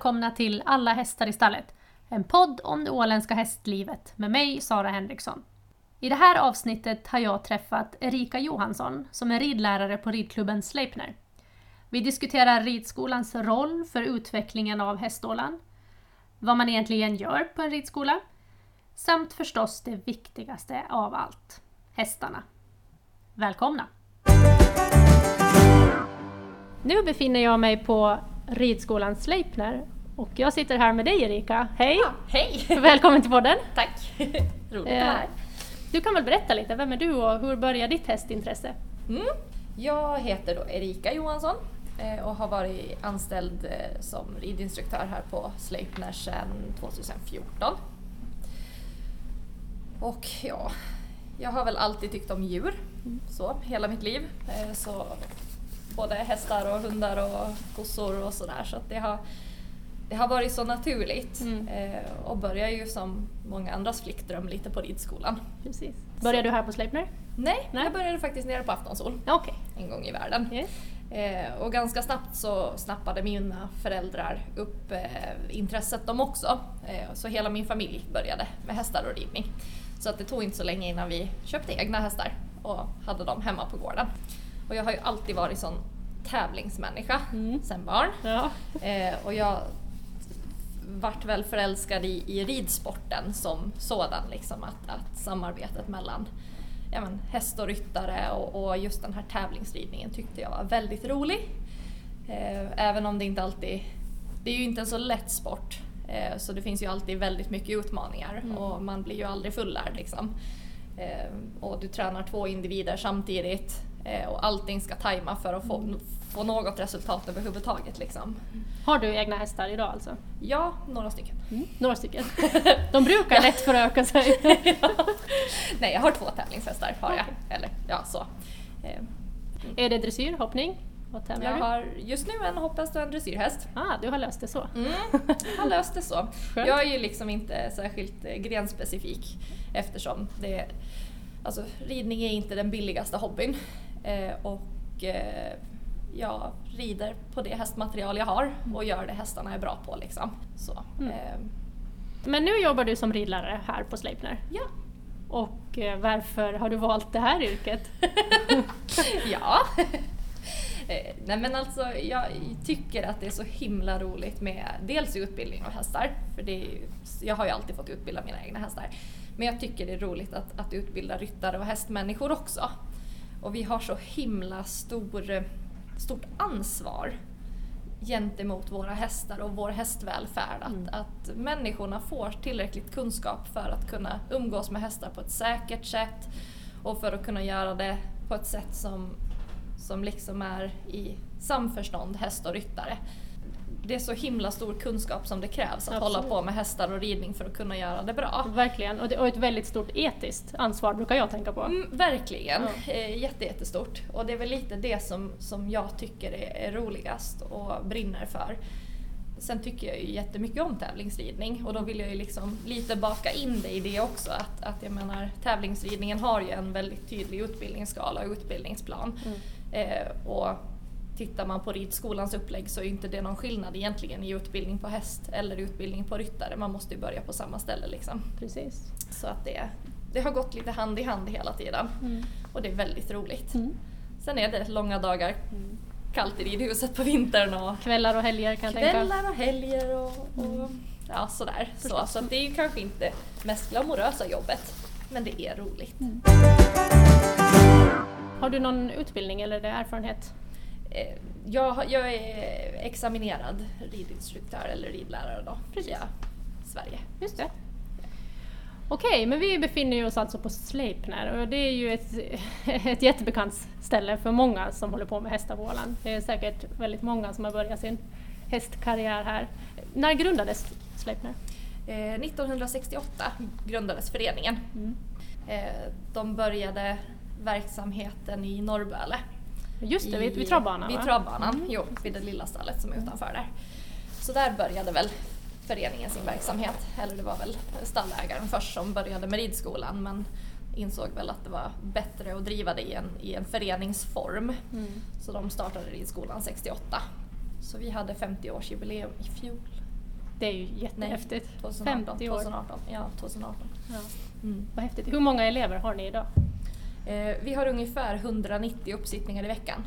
välkomna till Alla hästar i stallet. En podd om det åländska hästlivet med mig, Sara Henriksson. I det här avsnittet har jag träffat Erika Johansson som är ridlärare på ridklubben Sleipner. Vi diskuterar ridskolans roll för utvecklingen av hästålan, vad man egentligen gör på en ridskola, samt förstås det viktigaste av allt, hästarna. Välkomna! Nu befinner jag mig på ridskolan Sleipner och jag sitter här med dig Erika. Hej! Ja, hej! Välkommen till podden! Tack! Roligt att vara Eh, här. Du kan väl berätta lite, vem är du och hur började ditt hästintresse? Mm. Jag heter då Erika Johansson eh, och har varit anställd eh, som ridinstruktör här på Sleipner sedan 2014. Och ja, jag har väl alltid tyckt om djur, så hela mitt liv. Eh, Så både hästar och hundar och kossor och sådär. Så att det har, det har varit så naturligt. Mm. Eh, Och började ju som många andras flickdröm lite på ridskolan. Precis. Började du här på Sleipner? Nej, Nej. jag började faktiskt nere på Aftonsol Okej. en gång i världen. Yes. Eh, och ganska snabbt så snappade mina föräldrar upp eh, intresset de också. Eh, så hela min familj började med hästar och ridning. Så att det tog inte så länge innan vi köpte egna hästar och hade dem hemma på gården. Och jag har ju alltid varit sån tävlingsmänniska Mm. sen barn. Ja. Eh, och jag vart väl förälskad i, i ridsporten som sådan. Liksom, att, att samarbetet mellan ja, men, häst och ryttare och, och just den här tävlingsridningen tyckte jag var väldigt rolig. Eh, även om det inte alltid... Det är ju inte en så lätt sport. Eh, så det finns ju alltid väldigt mycket utmaningar Mm. och man blir ju aldrig fullärd. Liksom. Eh, och du tränar två individer samtidigt och allting ska tajma för att få, få något resultat överhuvudtaget. Liksom. Har du egna hästar idag alltså? Ja, några stycken. Några stycken. De brukar lätt föröka sig. Nej, jag har två tävlingshästar. Har jag. Eller ja, så. Eh, är det dressyr, hoppning? Vad tävlar Jag du? har just nu en hopphäst och en dressyrhäst. Ah, du har löst det så. Mm, har löst det så. Skönt. Jag är ju liksom inte särskilt eh, grenspecifik eftersom det, alltså, ridning är inte den billigaste hobbyn. Eh, och eh, jag rider på det hästmaterial jag har och gör det hästarna är bra på. Liksom. Så, Mm. eh, Men nu jobbar du som ridlärare här på Sleipner. ja. Och eh, varför har du valt det här yrket? ja. Nej men alltså jag tycker att det är så himla roligt med dels utbildning av hästar, för det ju- jag har ju alltid fått utbilda mina egna hästar. Men jag tycker det är roligt att, att utbilda ryttare och hästmänniskor också. Och vi har så himla stor, stort ansvar gentemot våra hästar och vår hästvälfärd. Mm. Att, att människorna får tillräckligt kunskap för att kunna umgås med hästar på ett säkert sätt och för att kunna göra det på ett sätt som, som liksom är i samförstånd häst och ryttare. Det är så himla stor kunskap som det krävs att hålla Absolut. på med hästar och ridning för att kunna göra det bra. Verkligen, och, det, och ett väldigt stort etiskt ansvar brukar jag tänka på. Mm, verkligen, Ja. eh, jätte, jättestort. Och det är väl lite det som, som jag tycker är, är roligast och brinner för. Sen tycker jag ju jättemycket om tävlingsridning och då vill jag ju liksom lite baka in det i det också. Att, att jag menar, tävlingsridningen har ju en väldigt tydlig utbildningsskala och utbildningsplan. Mm. Eh, och tittar man på ridskolans upplägg så är inte det någon skillnad egentligen i utbildning på häst eller utbildning på ryttare. Man måste ju börja på samma ställe liksom. Precis. Så att det, det har gått lite hand i hand hela tiden. Mm. Och det är väldigt roligt. Mm. Sen är det långa dagar, kallt i ridhuset på vintern och Kvällar och helger kan jag tänka. kvällar och helger och, och ja, sådär. Så, Förstås. så att det är ju kanske inte mest glamorösa jobbet, men det är roligt. Har du någon utbildning eller är det erfarenhet? Eh, Jag, jag är examinerad ridinstruktör eller ridlärare då, Precis. Sverige. Just det. Okej, men vi befinner oss alltså på Sleipner och det är ju ett, ett jättebekant ställe för många som håller på med hästar på Åland. Det är säkert väldigt många som har börjat sin hästkarriär här. När grundades Sleipner? Eh, 1968 grundades föreningen. Mm. Eh, De började verksamheten i Norrböle. Just det, vid, travbanan Vid va? travbanan, Mm. jo, vid det lilla stallet som är utanför där. Så där började väl föreningen sin verksamhet. Eller det var väl stallägaren först som började med ridskolan men insåg väl att det var bättre att driva det i en, i en föreningsform. Mm. Så de startade ridskolan 68. Så vi hade 50-årsjubileum i fjol. Det är ju jättehäftigt. 2018. 50 år. 2018. Ja, 2018. Ja. Mm. Vad häftigt. Hur många elever har ni idag? Eh, vi har ungefär 190 uppsittningar i veckan.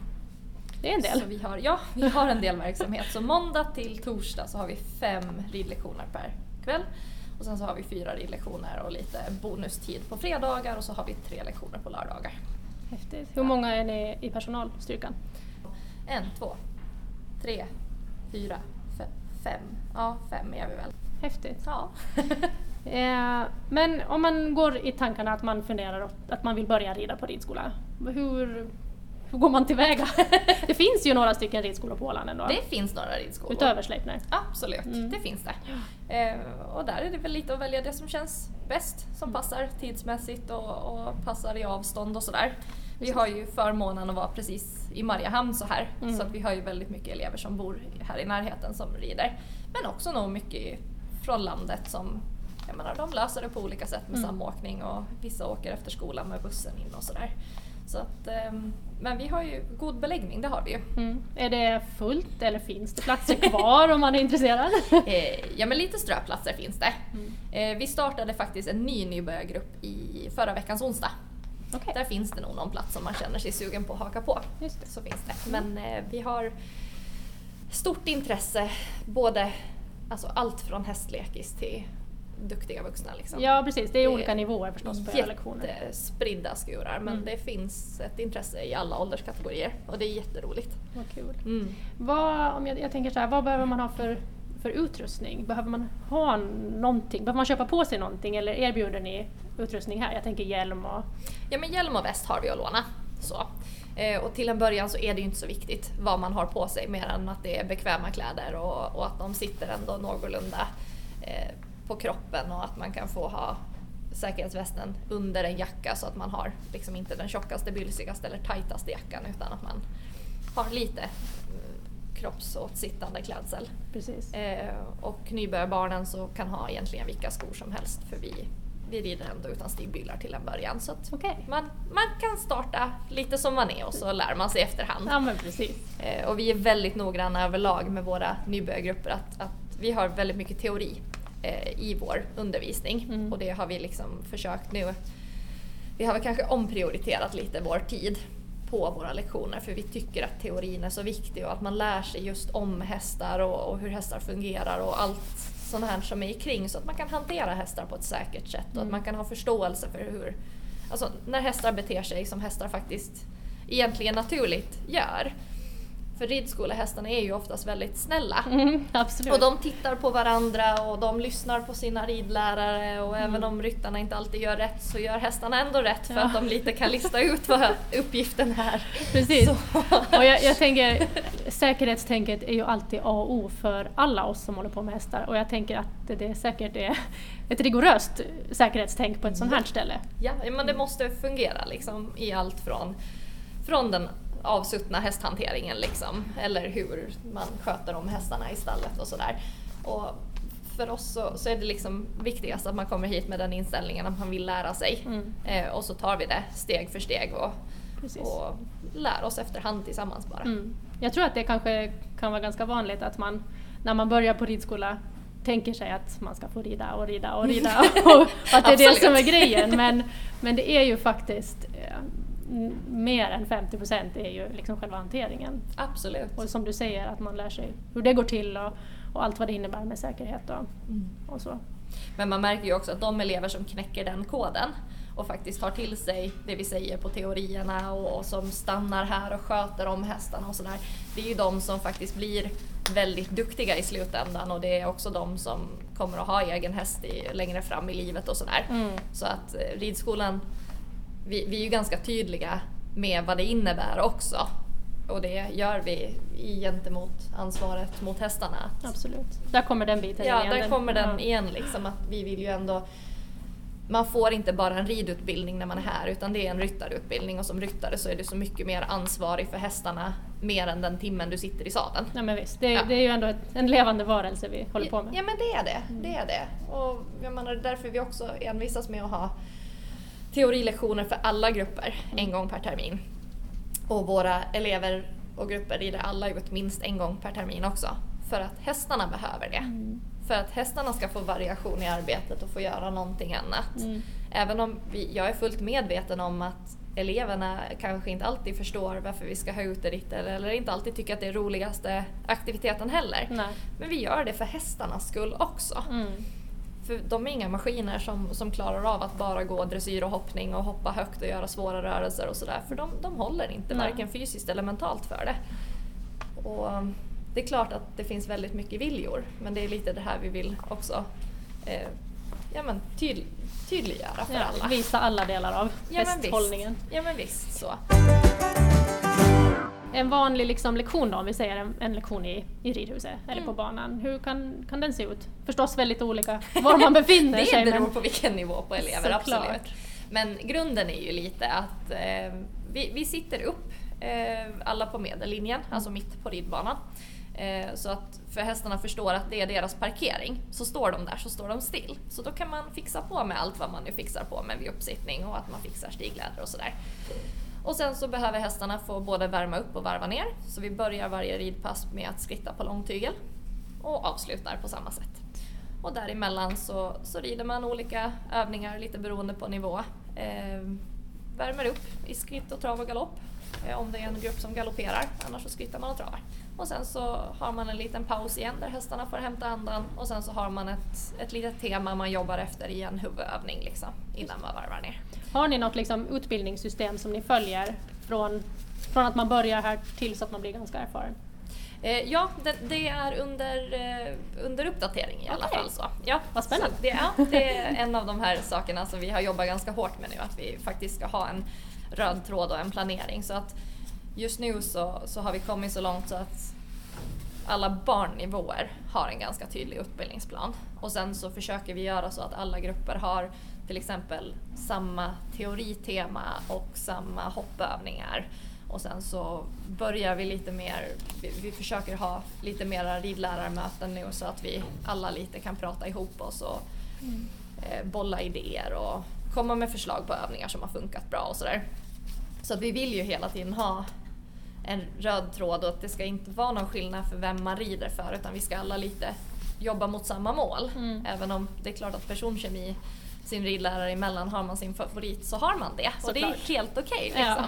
Det är en del. Så vi har, ja, vi har en del verksamhet. Så måndag till torsdag så har vi fem ridlektioner per kväll. Och sen så har vi fyra ridlektioner och lite bonustid på fredagar och så har vi tre lektioner på lördagar. Häftigt. Hur många är ni i personalstyrkan? En, två, tre, fyra, fem. fem. Ja, fem är vi väl. Häftigt. Ja. Eh, men om man går i tankarna att man funderar att man vill börja rida på ridskola, hur, hur går man tillväga? det finns ju några stycken ridskolor på Åland ändå. Det finns några ridskolor. Utöver Sleipner. Absolut, Mm. det finns det. Eh, och där är det väl lite att välja det som känns bäst, som Mm. passar tidsmässigt och, och passar i avstånd och sådär. Vi har ju förmånen att vara precis i Mariehamn så här, Mm. så att vi har ju väldigt mycket elever som bor här i närheten som rider. Men också nog mycket från landet som jag menar, de löser det på olika sätt med Mm. samåkning och vissa åker efter skolan med bussen in och sådär. Så att, ehm, men vi har ju god beläggning, det har vi ju. Mm. Är det fullt eller finns det platser kvar om man är intresserad? Eh, ja men lite ströplatser finns det. Mm. Eh, vi startade faktiskt en ny nybörjargrupp i förra veckans onsdag. Okej, Där finns det nog någon plats som man känner sig sugen på att haka på. just det. Så finns det. Men eh, vi har stort intresse, både alltså allt från hästlekis till duktiga vuxna. Liksom. Ja precis, det är Det olika är nivåer förstås på era lektioner. Jättespridda skurar men Mm. det finns ett intresse i alla ålderskategorier och det är jätteroligt. Vad kul. Mm. Vad, om jag, jag tänker så här, vad behöver man ha för, för utrustning? Behöver man ha någonting? Behöver man köpa på sig någonting eller erbjuder ni utrustning här? Jag tänker hjälm och... Ja men hjälm och väst har vi att låna. Så. Eh, och till en början så är det ju inte så viktigt vad man har på sig mer än att det är bekväma kläder och, och att de sitter ändå någorlunda eh, på kroppen och att man kan få ha säkerhetsvästen under en jacka så att man har liksom inte den tjockaste, bylsigaste eller tajtaste jackan utan att man har lite mm, kroppsåtsittande klädsel. Precis. Eh, och nybörjarbarnen så kan ha egentligen vilka skor som helst för vi, vi rider ändå utan stigbylar till en början. Så Okej. man, man kan starta lite som man är och så lär man sig efterhand. Ja men precis. Eh, och vi är väldigt noggranna överlag med våra nybörjargrupper att, att vi har väldigt mycket teori eh, i vår undervisning Mm. och det har vi liksom försökt nu. Vi har väl kanske omprioriterat lite vår tid på våra lektioner för vi tycker att teorin är så viktig och att man lär sig just om hästar och, och hur hästar fungerar och allt sånt här som är kring så att man kan hantera hästar på ett säkert sätt och att Mm. man kan ha förståelse för hur, alltså när hästar beter sig som hästar faktiskt egentligen naturligt gör. För ridskolehästarna är ju oftast väldigt snälla. Mm. Och de tittar på varandra och de lyssnar på sina ridlärare och Mm. även om ryttarna inte alltid gör rätt så gör hästarna ändå rätt för Ja. att de lite kan lista ut vad uppgiften är. Precis. Så. Och jag, jag tänker, säkerhetstänket är ju alltid A och O för alla oss som håller på med hästar och jag tänker att det, det säkert är ett rigoröst säkerhetstänk på ett sånt här ställe. Ja, men det måste fungera liksom i allt från, från den avsuttna hästhanteringen liksom, eller hur man sköter om hästarna i stallet och sådär. Och för oss så, så är det liksom viktigast att man kommer hit med den inställningen att man vill lära sig. Mm. Eh, och så tar vi det steg för steg och, och lär oss efterhand tillsammans bara. Mm. Jag tror att det kanske kan vara ganska vanligt att man när man börjar på ridskola tänker sig att man ska få rida och rida och rida och, att det är det som är grejen. Men, men det är ju faktiskt eh, mer än 50 procent är ju liksom själva hanteringen. Absolut. Och som du säger, att man lär sig hur det går till och, och allt vad det innebär med säkerhet och, Mm. och så. Men man märker ju också att de elever som knäcker den koden och faktiskt tar till sig det vi säger på teorierna och, och som stannar här och sköter om hästarna och sådär. Det är ju de som faktiskt blir väldigt duktiga i slutändan och det är också de som kommer att ha egen häst i, längre fram i livet och sådär. Mm. Så att eh, ridskolan, vi, vi är ju ganska tydliga med vad det innebär också. Och det gör vi gentemot ansvaret mot hästarna. Absolut. Där kommer den biten Ja, igen. där kommer den ja. igen liksom att vi vill ju ändå man får inte bara en ridutbildning när man är här utan det är en ryttarutbildning och som ryttare så är du så mycket mer ansvarig för hästarna mer än den timmen du sitter i sadeln. Ja, men visst. Det, är- Ja. det är ju ändå ett, en levande varelse vi håller på med. Ja men det är det, det är det. Och jag menar därför vi också envisas med att ha teorilektioner för alla grupper en gång per termin. Och våra elever och grupper rider alla ut minst en gång per termin också. För att hästarna behöver det. Mm. För att hästarna ska få variation i arbetet och få göra någonting annat. Mm. Även om vi, jag är fullt medveten om att eleverna kanske inte alltid förstår varför vi ska ha uteritter eller inte alltid tycker att det är roligaste aktiviteten heller. Nej. Men vi gör det för hästarnas skull också. Mm. För de är inga maskiner som, som klarar av att bara gå dressyr och hoppning och hoppa högt och göra svåra rörelser och sådär. För de, de håller inte, Nej. varken fysiskt eller mentalt för det. Och det är klart att det finns väldigt mycket viljor men det är lite det här vi vill också eh, ja, men tydl tydliggöra för ja, alla. Visa alla delar av ja, hästhållningen. Ja men visst så. En vanlig liksom lektion då, om vi säger en, en lektion i, i ridhuset eller mm. på banan, hur kan, kan den se ut? Förstås väldigt olika var man befinner det sig. Det beror men... på vilken nivå på elever, absolut. Men grunden är ju lite att eh, vi, vi sitter upp eh, alla på medellinjen, mm. alltså mitt på ridbanan. Eh, så att för hästarna förstår att det är deras parkering, så står de där så står de still. Så då kan man fixa på med allt vad man nu fixar på med vid uppsittning och att man fixar stigläder och sådär. Och sen så behöver hästarna få både värma upp och varva ner. Så vi börjar varje ridpass med att skritta på långtygel och avslutar på samma sätt. Och däremellan så, så rider man olika övningar lite beroende på nivå. Eh, värmer upp i skritt och trav och galopp eh, om det är en grupp som galopperar, annars så skrittar man och travar. Och sen så har man en liten paus igen där hästarna får hämta andan och sen så har man ett, ett litet tema man jobbar efter i en huvudövning liksom, innan man varvar ner. Har ni något liksom, utbildningssystem som ni följer från, från att man börjar här tills att man blir ganska erfaren? Eh, ja, det, det, är under, eh, under uppdatering i alla fall. Så. Ja, Vad spännande! det, ja, det är en av de här sakerna som vi har jobbat ganska hårt med nu, att vi faktiskt ska ha en röd tråd och en planering. Så att just nu så, så har vi kommit så långt så att alla barnnivåer har en ganska tydlig utbildningsplan. Och sen så försöker vi göra så att alla grupper har till exempel samma teoritema och samma hoppövningar. Och sen så börjar vi lite mer, vi, vi försöker ha lite mera ridlärarmöten nu så att vi alla lite kan prata ihop oss och mm. eh, bolla idéer och komma med förslag på övningar som har funkat bra och sådär. Så att vi vill ju hela tiden ha en röd tråd och att det ska inte vara någon skillnad för vem man rider för utan vi ska alla lite jobba mot samma mål. Mm. Även om det är klart att personkemi sin ridlärare emellan, har man sin favorit så har man det. Så och det är helt okej. Okay, liksom.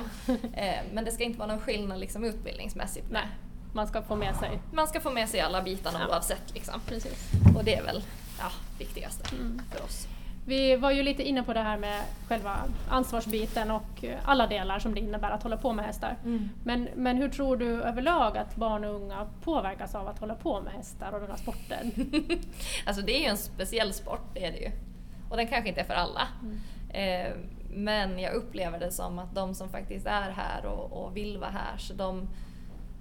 ja. Eh, men det ska inte vara någon skillnad liksom, utbildningsmässigt. Nej, man ska få med sig. Man ska få med sig alla bitarna ja. oavsett. Liksom. Precis. Och det är väl ja, viktigaste mm. för oss. Vi var ju lite inne på det här med själva ansvarsbiten och alla delar som det innebär att hålla på med hästar. Mm. Men, men hur tror du överlag att barn och unga påverkas av att hålla på med hästar och den här sporten? alltså det är ju en speciell sport, det är det ju. Och den kanske inte är för alla. Mm. Eh, men jag upplever det som att de som faktiskt är här och, och vill vara här, så de,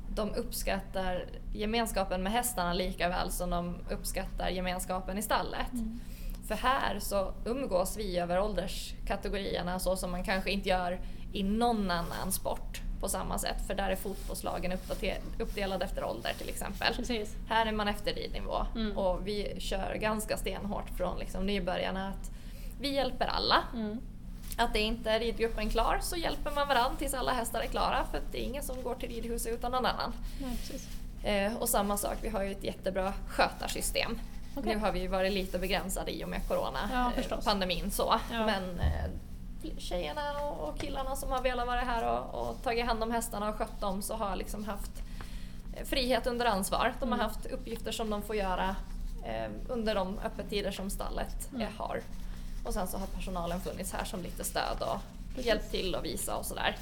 de uppskattar gemenskapen med hästarna lika väl som de uppskattar gemenskapen i stallet. Mm. För här så umgås vi över ålderskategorierna så som man kanske inte gör i någon annan sport på samma sätt. För där är fotbollslagen uppdelade efter ålder till exempel. Precis. Här är man efter ridnivå mm. och vi kör ganska stenhårt från liksom nybörjarna att vi hjälper alla. Mm. Att det inte är ridgruppen klar så hjälper man varandra tills alla hästar är klara för det är ingen som går till ridhuset utan någon annan. Ja, eh, och samma sak, vi har ju ett jättebra skötarsystem. Okay. Nu har vi varit lite begränsade i och med coronapandemin. Ja, så. Ja. Men eh, tjejerna och killarna som har velat vara här och, och tagit hand om hästarna och skött dem så har liksom haft eh, frihet under ansvar. De har mm. haft uppgifter som de får göra eh, under de öppettider som stallet mm. har. Och sen så har personalen funnits här som lite stöd och Precis. hjälpt till och visa och sådär.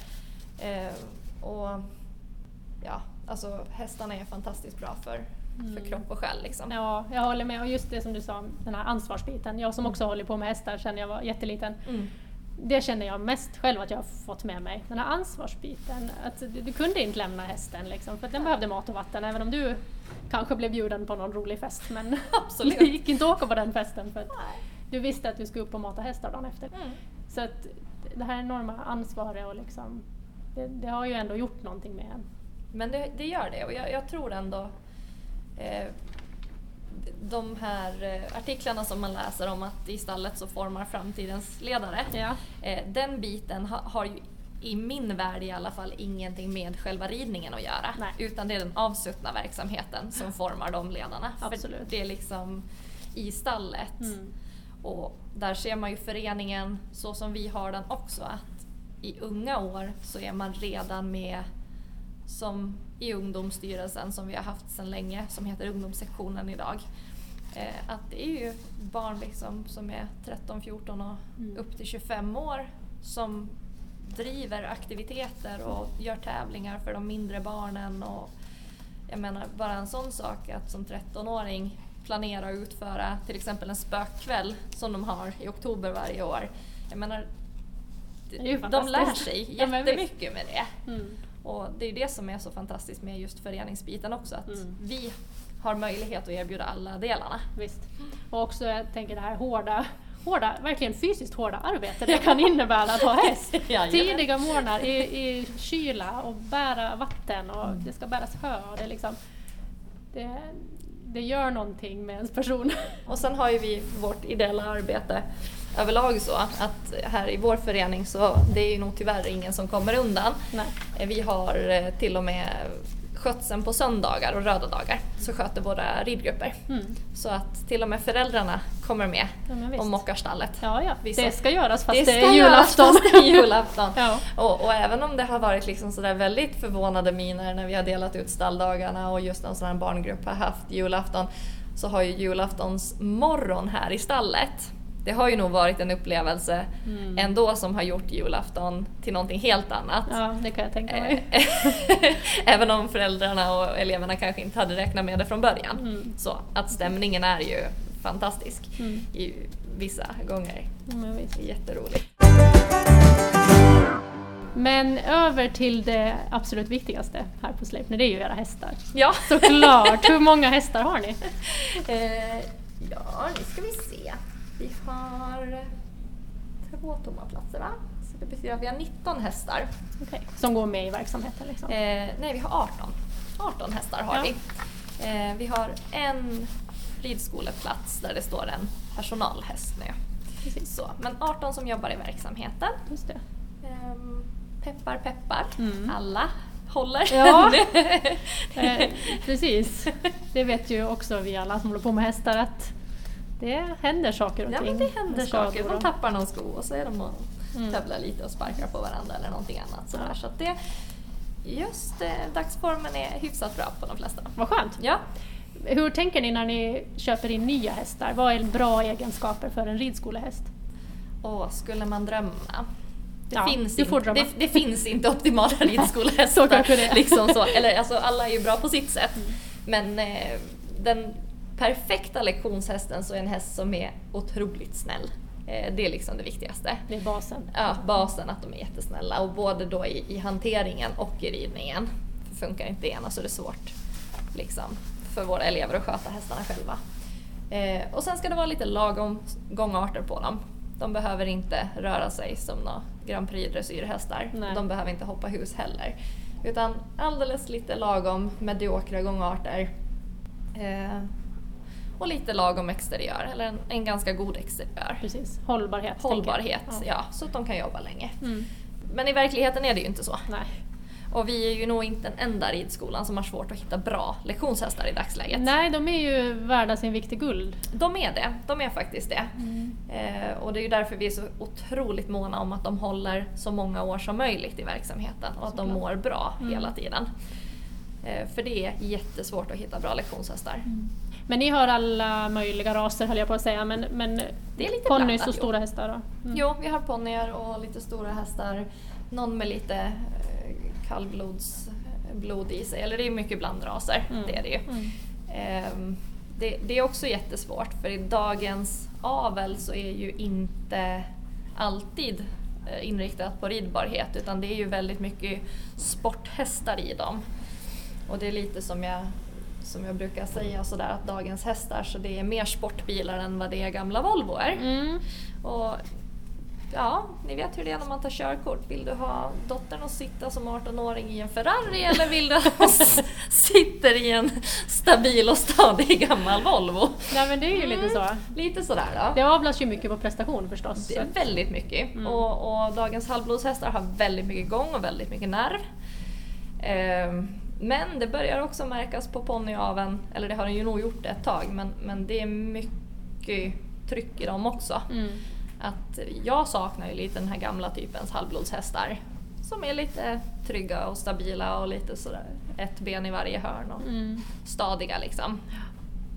Eh, och ja, alltså hästarna är fantastiskt bra för mm. för kropp och själ. Liksom. Ja, jag håller med. Och just det som du sa, den här ansvarsbiten. Jag som också mm. håller på med hästar sedan jag var jätteliten. Mm. Det känner jag mest själv att jag har fått med mig. Den här ansvarsbiten. Att du, du kunde inte lämna hästen liksom, för att den behövde mat och vatten. Även om du kanske blev bjuden på någon rolig fest. Men Absolut. du gick inte åka på den festen för att du visste att du skulle upp och mata hästar dagen efter. Mm. Så att det här enorma ansvaret och liksom, det, det, har ju ändå gjort någonting med en. Men det, det gör det och jag, jag tror ändå Eh, de här eh, artiklarna som man läser om att i stallet så formar framtidens ledare. Ja. Eh, den biten har ju i min värld i alla fall ingenting med själva ridningen att göra. Nej. Utan det är den avsuttna verksamheten som formar de ledarna. Absolut. För det är liksom i stallet. Mm. Och där ser man ju föreningen så som vi har den också. Att i unga år så är man redan med som i ungdomsstyrelsen som vi har haft sedan länge som heter ungdomssektionen idag. Eh, att det är ju barn liksom som är 13, 14 och Mm. upp till 25 år som driver aktiviteter och gör tävlingar för de mindre barnen. Och jag menar bara en sån sak att som 13-åring planera och utföra till exempel en spökkväll som de har i oktober varje år. Jag menar, de lär sig jättemycket med det. Mm. Och det är det som är så fantastiskt med just föreningsbiten också, att Mm. vi har möjlighet att erbjuda alla delarna. Visst. Och också jag tänker det här hårda, hårda, verkligen fysiskt hårda arbete det kan innebära att ha häst. Tidiga morgnar i, i kyla och bära vatten och Mm. det ska bäras hö. Det, liksom, det, det gör någonting med ens person. Och sen har ju vi vårt ideella arbete överlag så att här i vår förening så det är ju nog tyvärr ingen som kommer undan. Nej. Eh, Vi har eh, till och med skötseln på söndagar och röda dagar så sköter våra ridgrupper. Mm. Så att till och med föräldrarna kommer med Ja, och mockar stallet. Ja, ja. Det ska göras fast det, ska är julafton. det är julafton. ja. Och, och även om det har varit liksom sådär väldigt förvånade miner när vi har delat ut stalldagarna och just en sån här barngrupp har haft julafton så har ju julaftons morgon här i stallet det har ju nog varit en upplevelse Mm. ändå som har gjort julafton till någonting helt annat. ja, det kan jag tänka mig. Eh, Även om föräldrarna och eleverna kanske inte hade räknat med det från början. Mm. Så att stämningen är ju fantastisk Mm. i vissa gånger. Men visst. Jätteroligt. Men över till det absolut viktigaste här på Sleipner, det är ju era hästar. Ja. Såklart! Hur många hästar har ni? Eh, ja, nu ska vi se. Vi har två tomma platser va? Så det betyder att vi har 19 hästar. Okej, Som går med i verksamheten liksom? Eh, nej, vi har 18. 18 hästar har Ja. vi. Eh, vi har en ridskoleplats där det står en personalhäst nu. Precis. Så, men 18 som jobbar i verksamheten. Just det. Ehm, peppar peppar, Mm. alla håller. Ja. Eh, precis. Det vet ju också vi alla som håller på med hästar att det händer saker och Ja ting. men det händer saker. De tappar någon sko och så är de och Mm. tävlar lite och sparkar på varandra eller någonting annat. Sådär. Ja. Så det, just eh, dagsformen är hyfsat bra på de flesta. Vad skönt! Ja. Hur tänker ni när ni köper in nya hästar? Vad är bra egenskaper för en ridskolehäst? Och skulle man drömma? Det, Ja, finns, inte, det, det finns inte optimala ridskolehästar. Så liksom så. Eller, alltså, alla är ju bra på sitt sätt. Mm. Men eh, den perfekta lektionshästen så är en häst som är otroligt snäll. Eh, det är liksom det viktigaste. Det är basen. Ja, basen att de är jättesnälla och både då i, i hanteringen och i ridningen. För funkar inte det ena så är det svårt liksom, för våra elever att sköta hästarna själva. Eh, och sen ska det vara lite lagom gångarter på dem. De behöver inte röra sig som några Grand Prix dressyrhästar. Nej. De behöver inte hoppa hus heller. Utan alldeles lite lagom mediokra gångarter. Eh, och lite lagom exteriör, eller en, en ganska god exteriör. Precis. Hållbarhet. Hållbarhet, Ja. ja, så att de kan jobba länge. Mm. Men i verkligheten är det ju inte så. Nej. Och vi är ju nog inte den enda ridskolan som har svårt att hitta bra lektionshästar i dagsläget. Nej, de är ju värda sin vikt i guld. De är det, de är faktiskt det. Mm. Eh, och det är ju därför vi är så otroligt måna om att de håller så många år som möjligt i verksamheten och att de Såklart. mår bra Mm. hela tiden. Eh, för det är jättesvårt att hitta bra lektionshästar. Men ni har alla möjliga raser höll jag på att säga, men, men Det är lite ponnys och jo. stora hästar då? Mm. Jo, vi har ponnyer och lite stora hästar. Någon med lite eh, kallblodsblod i sig. Eller det är mycket blandraser, Mm. det är det ju. Mm. Ehm, det, det är också jättesvårt för i dagens avel så är ju inte alltid eh, inriktat på ridbarhet utan det är ju väldigt mycket sporthästar i dem. Och det är lite som jag, som jag brukar säga sådär att dagens hästar så det är mer sportbilar än vad det är gamla Volvoer. Mm. Och ja, ni vet hur det är när man tar körkort. Vill du ha dottern att sitta som 18-åring i en Ferrari eller vill du att hon sitter i en stabil och stadig gammal Volvo? Nej men det är ju lite så. Lite sådär då. Det avlas ju mycket på prestation förstås. Det är väldigt mycket. Och, och dagens halvblodshästar har väldigt mycket gång och väldigt mycket nerv. Ehm, men det börjar också märkas på ponnyaveln, eller det har den ju nog gjort ett tag, men, men det är mycket tryck i dem också. Mm. Att jag saknar ju lite den här gamla typens halvblodshästar. Som är lite trygga och stabila och lite sådär ett ben i varje hörn och Mm. stadiga liksom.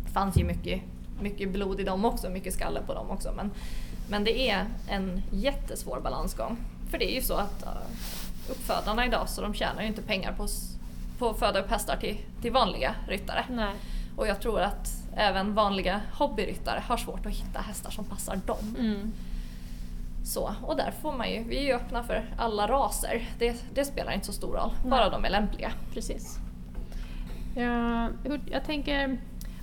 Det fanns ju mycket, mycket blod i dem också, mycket skalle på dem också. Men, men det är en jättesvår balansgång. För det är ju så att uh, uppfödarna idag så de tjänar ju inte pengar på, på att föda upp hästar till, till vanliga ryttare. Nej. Och jag tror att även vanliga hobbyryttare har svårt att hitta hästar som passar dem. Mm. Så, och där får man ju, vi är ju öppna för alla raser. Det, det spelar inte så stor roll, bara de är lämpliga. Precis. Ja, hur, jag tänker,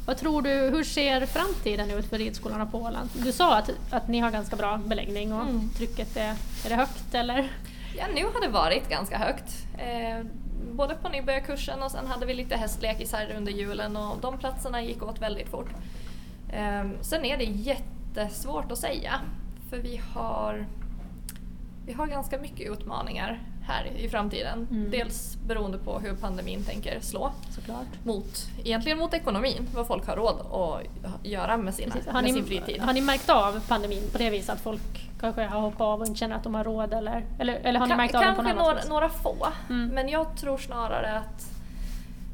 vad tror du, hur ser framtiden ut för ridskolorna på Åland? Du sa att, att ni har ganska bra beläggning och Mm. trycket är, är det högt eller? Ja, nu har det varit ganska högt. Eh, både på nybörjarkursen och sen hade vi lite hästlekisar under julen och de platserna gick åt väldigt fort. Ehm, sen är det jättesvårt att säga för vi har, vi har ganska mycket utmaningar här i framtiden. Mm. Dels beroende på hur pandemin tänker slå Såklart. mot, egentligen mot ekonomin, vad folk har råd att göra med, sina, Precis. Har, med sin ni, fritid. har ni märkt av pandemin på det viset att folk kanske har hoppat av och inte känner att de har råd eller, eller, eller har ni Ka- märkt av det på Kanske något annat några, vis? några få, Mm. men jag tror snarare att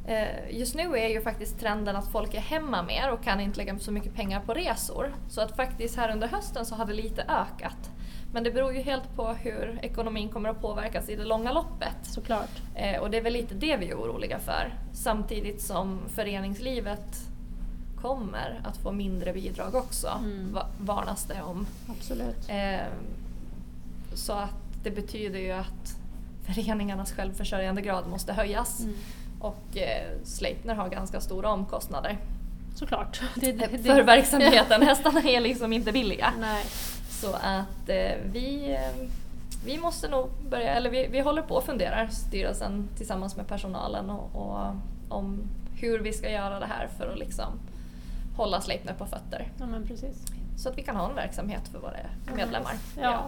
eh, just nu är ju faktiskt trenden att folk är hemma mer och kan inte lägga så mycket pengar på resor. Så att faktiskt här under hösten så har det lite ökat. Men det beror ju helt på hur ekonomin kommer att påverkas i det långa loppet. Såklart. Eh, och det är väl lite det vi är oroliga för. Samtidigt som föreningslivet kommer att få mindre bidrag också, Mm. va- varnas det om. Absolut. Eh, så att det betyder ju att föreningarnas självförsörjandegrad måste höjas. Mm. Och eh, Sleipner har ganska stora omkostnader Såklart. Det, det, det, för verksamheten. Hästarna är liksom inte billiga. Nej. Så att eh, vi, eh, vi måste nog börja, eller vi, vi håller på och funderar, styrelsen tillsammans med personalen och, och om hur vi ska göra det här för att liksom hålla Sleipner på fötter. Ja men precis. Så att vi kan ha en verksamhet för våra medlemmar. Ja.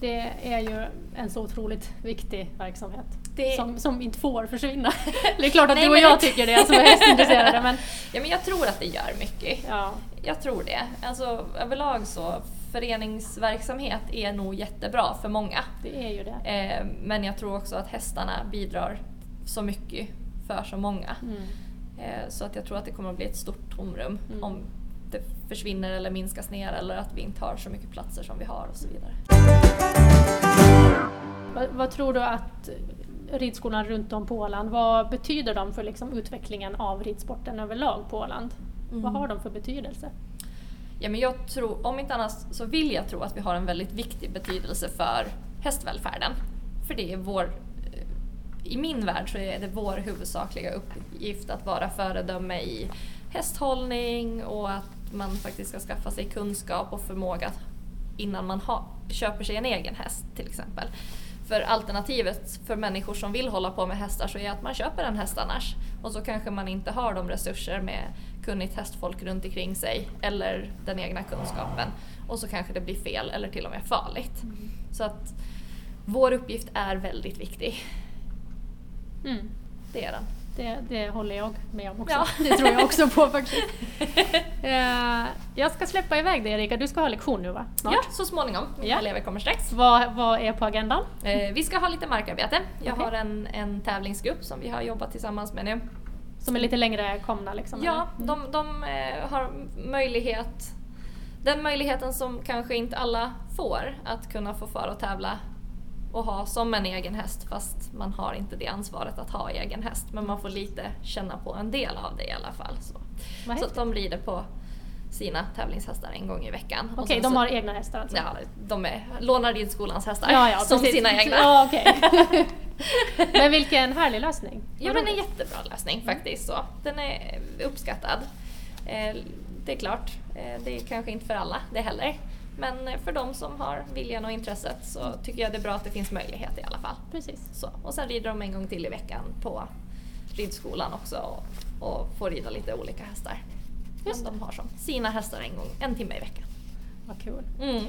Det är ju en så otroligt viktig verksamhet Det- som, som inte får försvinna. det är klart att Nej, du och jag det- tycker det som är hästintresserade men Ja, men jag tror att det gör mycket. ja, Jag tror det. Alltså överlag så, föreningsverksamhet är nog jättebra för många. det är ju det. Eh, men jag tror också att hästarna bidrar så mycket för så många. Mm. Eh, så att jag tror att det kommer att bli ett stort tomrum Mm. om det försvinner eller minskas ner eller att vi inte har så mycket platser som vi har och så vidare. Vad, vad tror du att ridskolan runt om på Åland, vad betyder de för liksom utvecklingen av ridsporten överlag på Åland? Vad Mm. har de för betydelse? Ja, men jag tror, om inte annat så vill jag tro att vi har en väldigt viktig betydelse för hästvälfärden. För det är vår, eh, i min värld så är det vår huvudsakliga uppgift att vara föredöme i hästhållning och att man faktiskt ska skaffa sig kunskap och förmåga innan man ha, köper sig en egen häst till exempel. För alternativet för människor som vill hålla på med hästar så är att man köper en häst annars och så kanske man inte har de resurser med kunnigt hästfolk runt omkring sig eller den egna kunskapen och så kanske det blir fel eller till och med farligt. Så att vår uppgift är väldigt viktig. Mm. Det är den. Det, det håller jag med om också. Ja. Det tror jag också på faktiskt. Eh, jag ska släppa iväg dig Erika, du ska ha lektion nu va? Snart. Ja, så småningom. Mina Ja. elever kommer strax. Vad, vad är på agendan? Eh, vi ska ha lite markarbete. Jag Okej. har en, en tävlingsgrupp som vi har jobbat tillsammans med nu. Som är lite längre komna liksom? Ja, eller? Mm. de, de eh, har möjlighet, den möjligheten som kanske inte alla får, att kunna få fara och tävla och ha som en egen häst fast man har inte det ansvaret att ha egen häst. Men man får lite känna på en del av det i alla fall. Så, så att de rider på sina tävlingshästar en gång i veckan. Okej, sen de så- har egna hästar alltså? Ja, de är, lånar ridskolans hästar ja, ja som precis. sina egna. Ja, okej. Men vilken härlig lösning. Ja, men en jättebra lösning faktiskt. Så. Den är uppskattad. Eh, det är klart, eh, det är kanske inte för alla det heller. Men för de som har viljan och intresset så tycker jag det är bra att det finns möjlighet i alla fall. Precis. Så. Och sen rider de en gång till i veckan på ridskolan också och, och får rida lite olika hästar. Just de har som sina hästar en gång, en timme i veckan. Vad kul. Mm.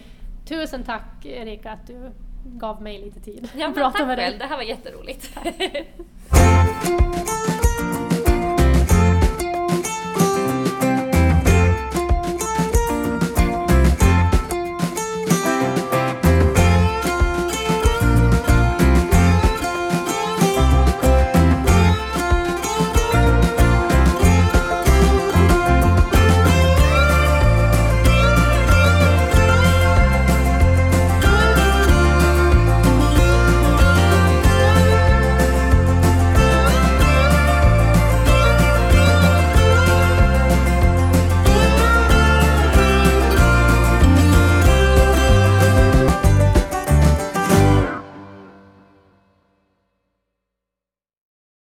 Tusen tack Erika att du gav mig lite tid Ja, att prata tack med dig. själv, det här var jätteroligt.